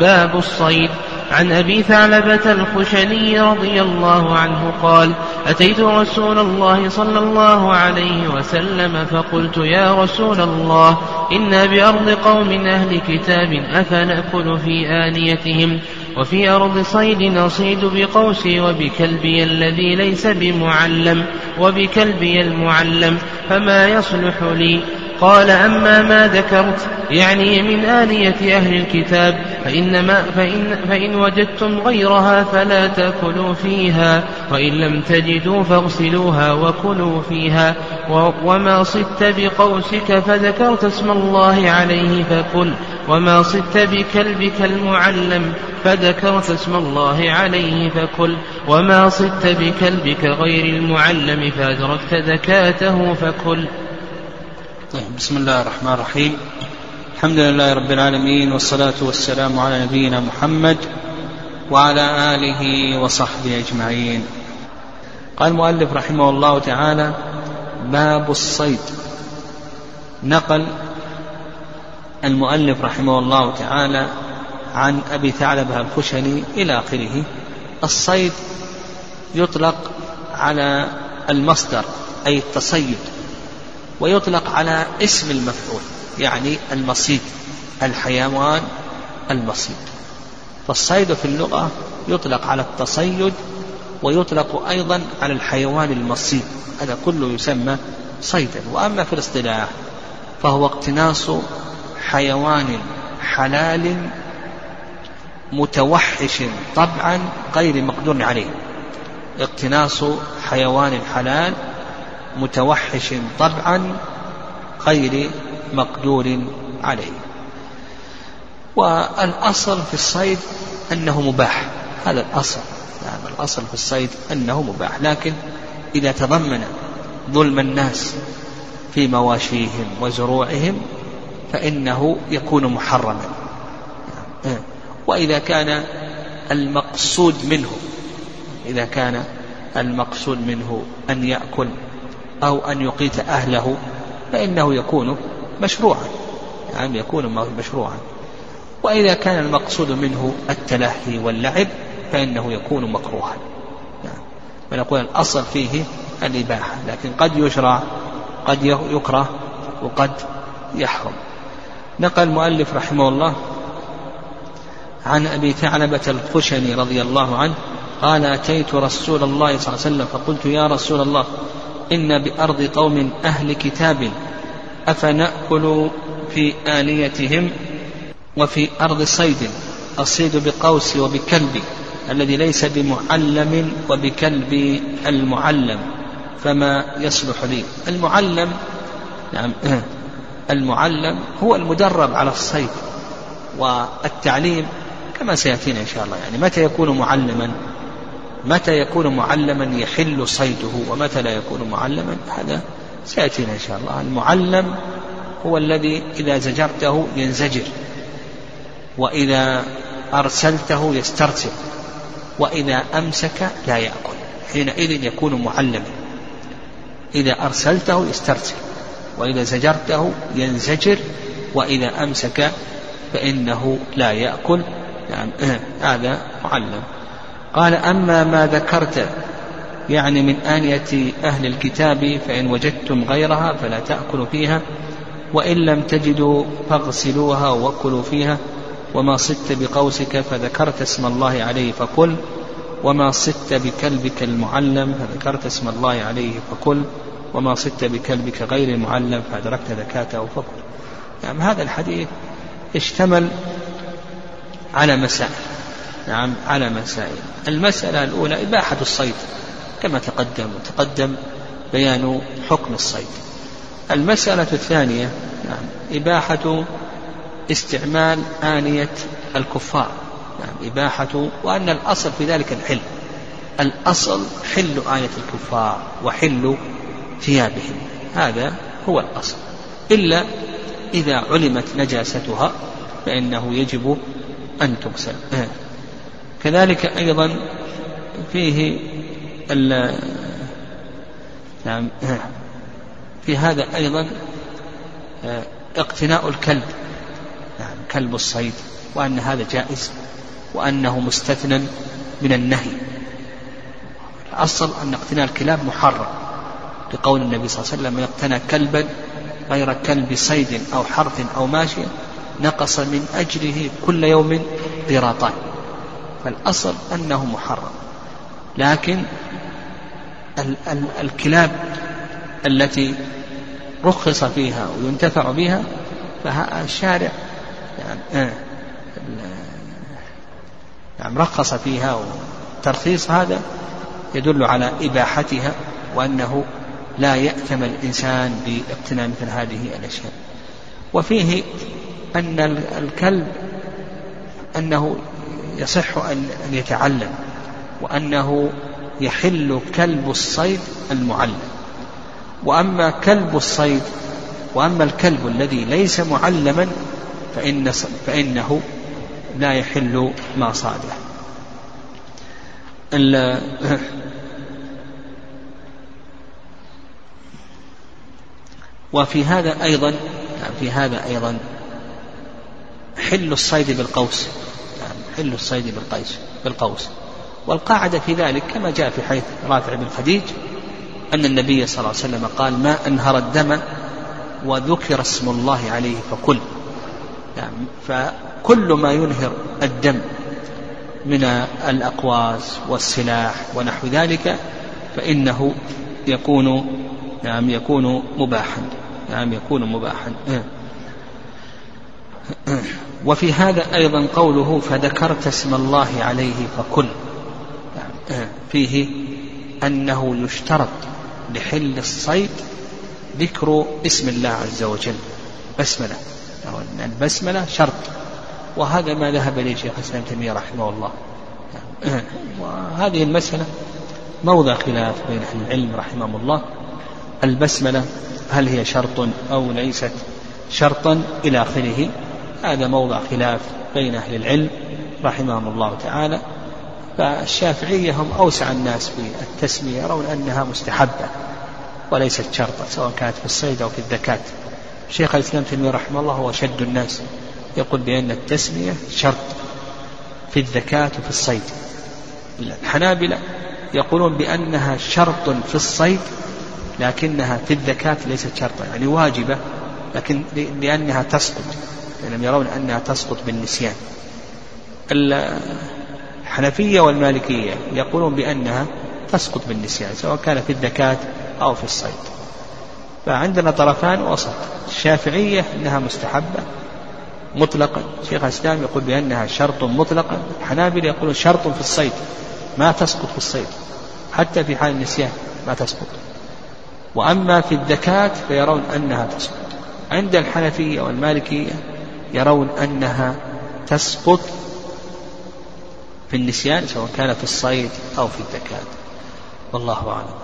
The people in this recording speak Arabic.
باب الصيد. عن أبي ثعلبة الخشني رضي الله عنه قال أتيت رسول الله صلى الله عليه وسلم فقلت يا رسول الله إنا بأرض قوم أهل كتاب أفنأكل في آنيتهم؟ وفي أرض صيد نصيد بقوسي وبكلبي الذي ليس بمعلم وبكلبي المعلم فما يصلح لي؟ قال أما ما ذكرت يعني من آنية أهل الكتاب فإنما فإن, فإن وجدتم غيرها فلا تأكلوا فيها وإن لم تجدوا فاغسلوها وكلوا فيها وما صدت بقوسك فذكرت اسم الله عليه فكل وما صدت بكلبك المعلم فذكرت اسم الله عليه فكل وما صدت بكلبك غير المعلم فأدركت زكاته فكل طيب بسم الله الرحمن الرحيم. الحمد لله رب العالمين والصلاة والسلام على نبينا محمد وعلى آله وصحبه أجمعين. قال المؤلف رحمه الله تعالى باب الصيد. نقل المؤلف رحمه الله تعالى عن أبي ثعلبة الخشني إلى آخره. الصيد يطلق على المصدر أي التصيد ويطلق على اسم المفعول. يعني المصيد الحيوان المصيد. فالصيد في اللغة يطلق على التصيد ويطلق أيضا على الحيوان المصيد هذا كله يسمى صيدا. وأما في الاصطلاح فهو اقتناص حيوان حلال متوحش طبعا غير مقدور عليه. اقتناص حيوان حلال متوحش طبعا غير مقدور عليه. والأصل في الصيد أنه مباح. هذا الأصل. يعني الأصل في الصيد أنه مباح. لكن إذا تضمن ظلم الناس في مواشيهم وزروعهم فإنه يكون محرما. وإذا كان المقصود منه إذا كان المقصود منه أن يأكل أو أن يقيت أهله فإنه يكون مشروعا. يعني يكون مشروعا. وإذا كان المقصود منه التلهي واللعب فإنه يكون مكروها. يعني الأصل فيه الإباحة لكن قد يشرع قد يكره وقد يحرم. نقل المؤلف رحمه الله عن أبي ثعلبة الخشني رضي الله عنه قال أتيت رسول الله صلى الله عليه وسلم فقلت يا رسول الله إن بأرض قوم أهل كتاب أفنأكل في آنيتهم وفي أرض صيد؟ أصيد بقوسي وبكلبي الذي ليس بمعلم وبكلب المعلم فما يصلح لي؟ المعلم نعم المعلم هو المدرب على الصيد والتعليم كما سيأتينا إن شاء الله. يعني متى يكون معلما؟ متى يكون معلما يحل صيده؟ ومتى لا يكون معلما؟ هذا سيأتينا إن شاء الله. المعلم هو الذي إذا زجرته ينزجر وإذا أرسلته يسترسل وإذا أمسك لا يأكل. حينئذ يكون معلما. إذا أرسلته يسترسل وإذا زجرته ينزجر وإذا أمسك فإنه لا يأكل. يعني هذا معلم. قال أما ما ذكرت يعني من آنية أهل الكتاب فإن وجدتم غيرها فلا تأكلوا فيها وإن لم تجدوا فاغسلوها وكلوا فيها وما صدت بقوسك فذكرت اسم الله عليه فكل وما صدت بكلبك المعلم فذكرت اسم الله عليه فكل وما صدت بكلبك غير المعلم فأدركت زكاته فكل يعني هذا الحديث اشتمل على مسائل. نعم على مسائل. المسألة الأولى إباحة الصيد. كما تقدم وتقدم بيان حكم الصيد. المسألة الثانية نعم إباحة استعمال آنية الكفار. نعم إباحة وأن الأصل في ذلك الحل. الأصل حل آية الكفار وحل ثيابهم. هذا هو الأصل. إلا إذا علمت نجاستها فإنه يجب أن تغسل. كذلك أيضا فيه نعم. في هذا أيضا اقتناء الكلب. نعم كلب الصيد وأن هذا جائز وأنه مستثنى من النهي. الأصل أن اقتناء الكلاب محرم. لقول النبي صلى الله عليه وسلم من اقتنى كلبا غير كلب صيد أو حرث أو ماشية نقص من أجله كل يوم قراطان فالأصل أنه محرم. لكن ال ال الكلاب التي رخص فيها وينتفع بها فالشارع يعني آه يعني رخص فيها والترخيص هذا يدل على إباحتها وأنه لا يأثم الإنسان باقتناء مثل هذه الأشياء. وفيه أن الكلب أنه يصح أن يتعلم. وأنه يحل كلب الصيد المعلم. وأما كلب الصيد وأما الكلب الذي ليس معلما فإن فإنه لا يحل ما صاده. وفي هذا أيضا في هذا أيضا حل الصيد بالقوس. حل الصيد بالقيس بالقوس. والقاعدة في ذلك كما جاء في حيث رافع بن خديج أن النبي صلى الله عليه وسلم قال ما أنهر الدم وذكر اسم الله عليه فكل. يعني فكل ما ينهر الدم من الأقواس والسلاح ونحو ذلك فإنه يكون نعم يكون مباحا. نعم يكون مباحا. وفي هذا أيضا قوله فذكرت اسم الله عليه فكل. فيه أنه يشترط لحل الصيد ذكر اسم الله عز وجل بسملة. البسملة شرط. وهذا ما ذهب إليه شيخ الإسلام تيمية رحمه الله. وهذه المسألة موضع خلاف بين أهل العلم رحمهم الله. البسملة هل هي شرط أو ليست شرطا إلى آخره؟ هذا موضع خلاف بين أهل العلم رحمهم الله تعالى. فالشافعية هم أوسع الناس في التسمية يرون أنها مستحبة وليست شرطا سواء كانت في الصيد أو في الذكاة شيخ الإسلام تيمية رحمه الله هو شد الناس يقول بأن التسمية شرط في الذكاة وفي الصيد. الحنابلة يقولون بأنها شرط في الصيد لكنها في الذكاة ليست شرطا يعني واجبة لكن لأنها تسقط لأنهم يرون أنها تسقط بالنسيان. الحنفية والمالكية يقولون بأنها تسقط بالنسيان سواء كان في الذكاة أو في الصيد. فعندنا طرفان وسط الشافعية أنها مستحبة مطلقا شيخ الإسلام يقول بأنها شرط مطلقا الحنابل يقولون شرط في الصيد ما تسقط في الصيد حتى في حال النسيان ما تسقط. وأما في الذكاة فيرون أنها تسقط. عند الحنفية والمالكية يرون أنها تسقط في النسيان سواء كان في الصيد أو في الذكاة والله أعلم.